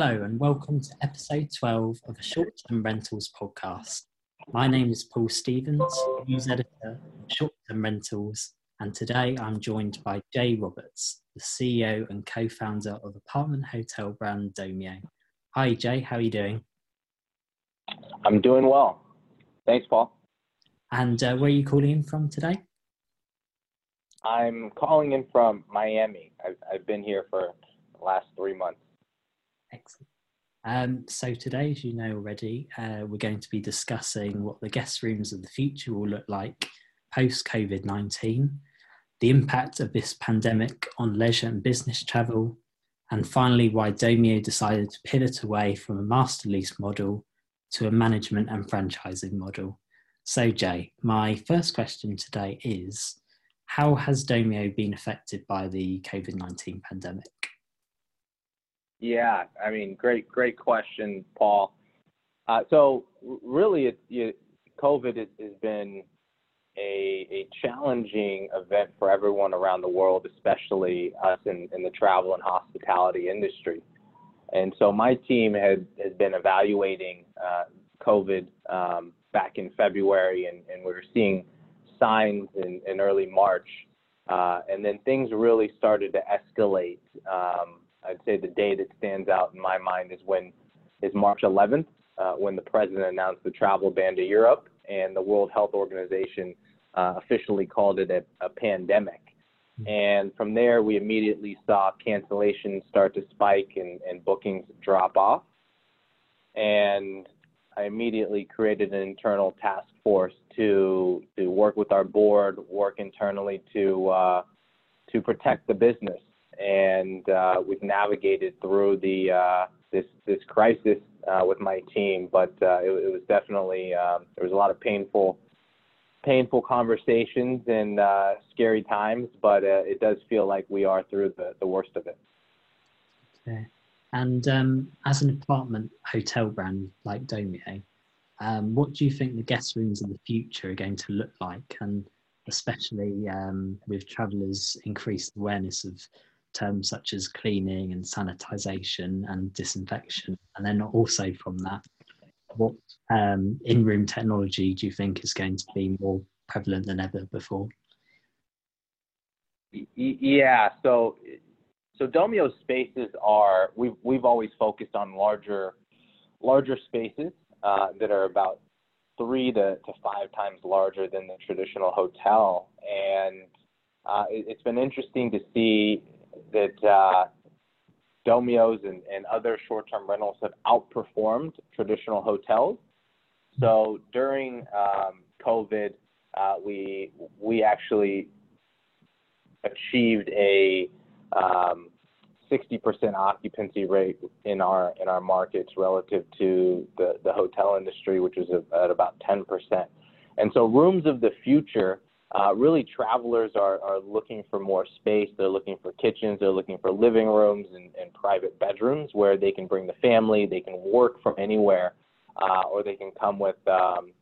Hello, and welcome to episode 12 of the Short Term Rentals podcast. My name is Paul Stevens, news editor of Short Term Rentals, and today I'm joined by Jay Roberts, the CEO and co founder of apartment hotel brand Domio. Hi, Jay, how are you doing? I'm doing well. Thanks, Paul. And uh, where are you calling in from today? I'm calling in from Miami. I've, I've been here for the last three months. Excellent. Um, so today, as you know already, uh, we're going to be discussing what the guest rooms of the future will look like post COVID 19, the impact of this pandemic on leisure and business travel, and finally, why Domio decided to pivot away from a master lease model to a management and franchising model. So, Jay, my first question today is How has Domio been affected by the COVID 19 pandemic? Yeah, I mean, great, great question, Paul. Uh, so really, it, it, COVID has, been a, a challenging event for everyone around the world, especially us in, in the travel and hospitality industry. And so my team had, has been evaluating uh, COVID um, back in February, and, and we were seeing signs in, in early March. Uh, and then things really started to escalate um, I'd say the day that stands out in my mind is when is March 11th, uh, when the president announced the travel ban to Europe, and the World Health Organization uh, officially called it a, a pandemic. Hmm. And from there, we immediately saw cancellations start to spike and, and bookings drop off. And I immediately created an internal task force to to work with our board, work internally to uh, to protect the business and uh, we've navigated through the uh, this this crisis uh, with my team. But uh, it, it, was definitely um, there was a lot of painful painful conversations and uh, scary times, but uh, it does feel like we are through the, the worst of it. Okay. And um, as an apartment hotel brand like Domio, um, what do you think the guest rooms of the future are going to look like? And especially um, with travellers' increased awareness of terms such as cleaning and sanitization and disinfection? And then also from that, what um, in room technology do you think is going to be more prevalent than ever before? Yeah, so so Domio spaces are we've we've always focused on larger larger spaces uh, that are about three to, to five times larger than the traditional hotel, and uh, it, has been interesting to see that uh, Domios and, and other short-term rentals have outperformed traditional hotels. So during um, COVID, uh, we we actually achieved a um, 60% occupancy rate in our in our markets relative to the, the hotel industry, which is at about 10%. And so rooms of the future uh, really travelers are, are looking for more space. They're looking for kitchens, they're looking for living rooms and, and private bedrooms where they can bring the family, they can work from anywhere, uh, or they can come with, um,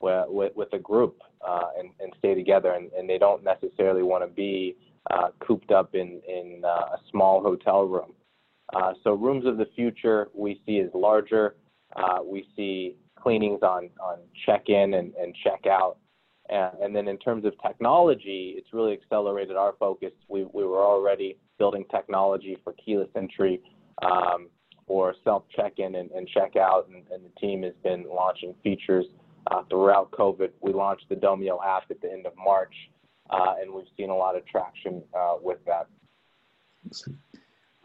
with, with a group uh, and, and stay together. And, and they don't necessarily want to be uh, cooped up in, in uh, a small hotel room. Uh, so rooms of the future we see as larger. Uh, we see cleanings on, on check-in and, and check-out. And then in terms of technology, it's really accelerated our focus. We, we were already building technology for keyless entry um, or self check-in and, and check-out, and, and, the team has been launching features uh, throughout COVID. We launched the Domio app at the end of March, uh, and we've seen a lot of traction uh, with that.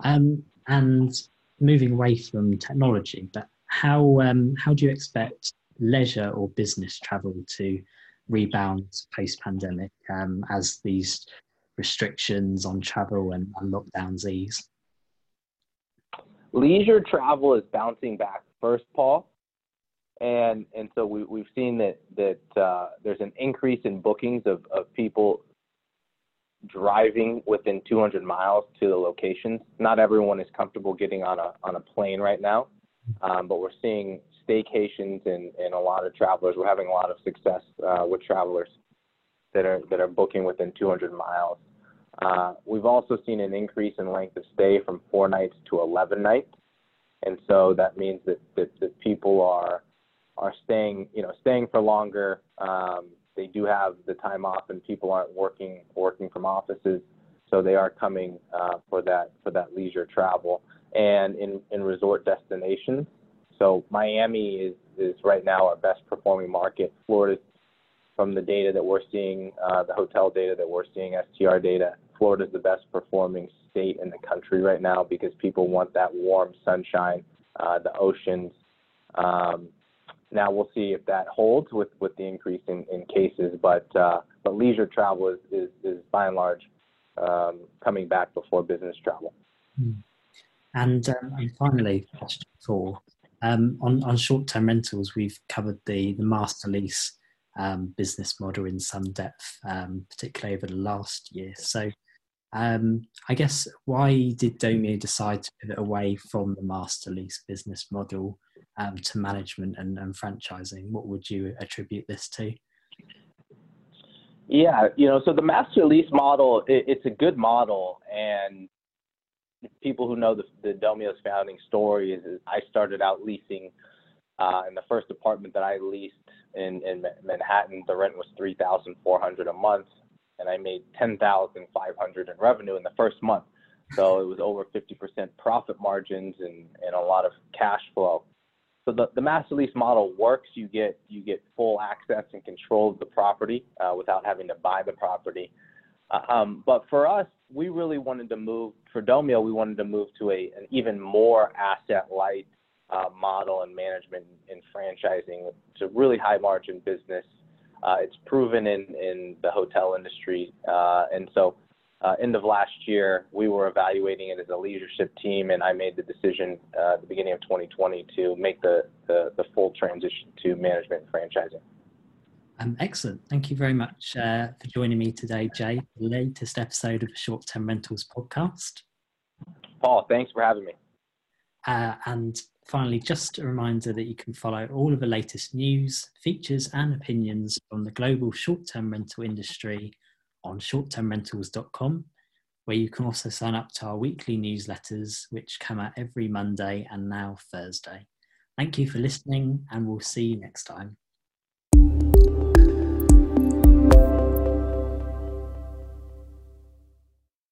Um, and moving away from technology, but how um, how do you expect leisure or business travel to rebound post pandemic um, as these restrictions on travel and, and lockdowns ease? Leisure travel is bouncing back first, Paul. And, and so we, we've seen that, that uh, there's an increase in bookings of, of people driving within 200 miles to the locations. Not everyone is comfortable getting on a, on a plane right now, um, but we're seeing staycations and, and a lot of travelers. We're having a lot of success uh, with travelers that are that are booking within 200 miles. Uh, we've also seen an increase in length of stay from four nights to 11 nights. and so that means that that, that people are are staying you know staying for longer. Um, they do have the time off, and people aren't working working from offices, so they are coming uh, for that for that leisure travel and in in resort destinations. So Miami is is right now our best performing market. Florida, from the data that we're seeing, uh, the hotel data that we're seeing, STR data, Florida is the best performing state in the country right now because people want that warm sunshine, uh, the oceans. Um, now we'll see if that holds with, with the increase in, in cases, but uh, but leisure travel is, is, is by and large um, coming back before business travel. Hmm. And, um, and finally, question. Um, on, on short-term rentals, we've covered the, the master lease um, business model in some depth, um, particularly over the last year. So um, I guess why did Domio decide to pivot away from the master lease business model um, to management and, and franchising? What would you attribute this to? Yeah, you know, so the master lease model, it, it's a good model, and people who know the, the Domio's founding story is, is I started out leasing, uh, in the first apartment that I leased in, in Manhattan, the rent was three thousand four hundred a month, and I made ten thousand five hundred in revenue in the first month. So it was over fifty percent profit margins and, and a lot of cash flow. So the, the master lease model works. You get you get full access and control of the property uh, without having to buy the property. Uh, um, but for us, we really wanted to move for Domio. We wanted to move to a an even more asset light uh, model and management and franchising. It's a really high margin business. Uh, it's proven in in the hotel industry, uh, and so uh, end of last year, we were evaluating it as a leadership team, and I made the decision uh, at the beginning of 2020 to make the, the, the full transition to management and franchising. Um, excellent. Thank you very much uh, for joining me today, Jay, the latest episode of the Short Term Rentals podcast. Paul, thanks for having me. Uh, and finally, just a reminder that you can follow all of the latest news, features, and opinions from the global short term rental industry on shorttermrentals.com, where you can also sign up to our weekly newsletters, which come out every Monday and now Thursday. Thank you for listening, and we'll see you next time.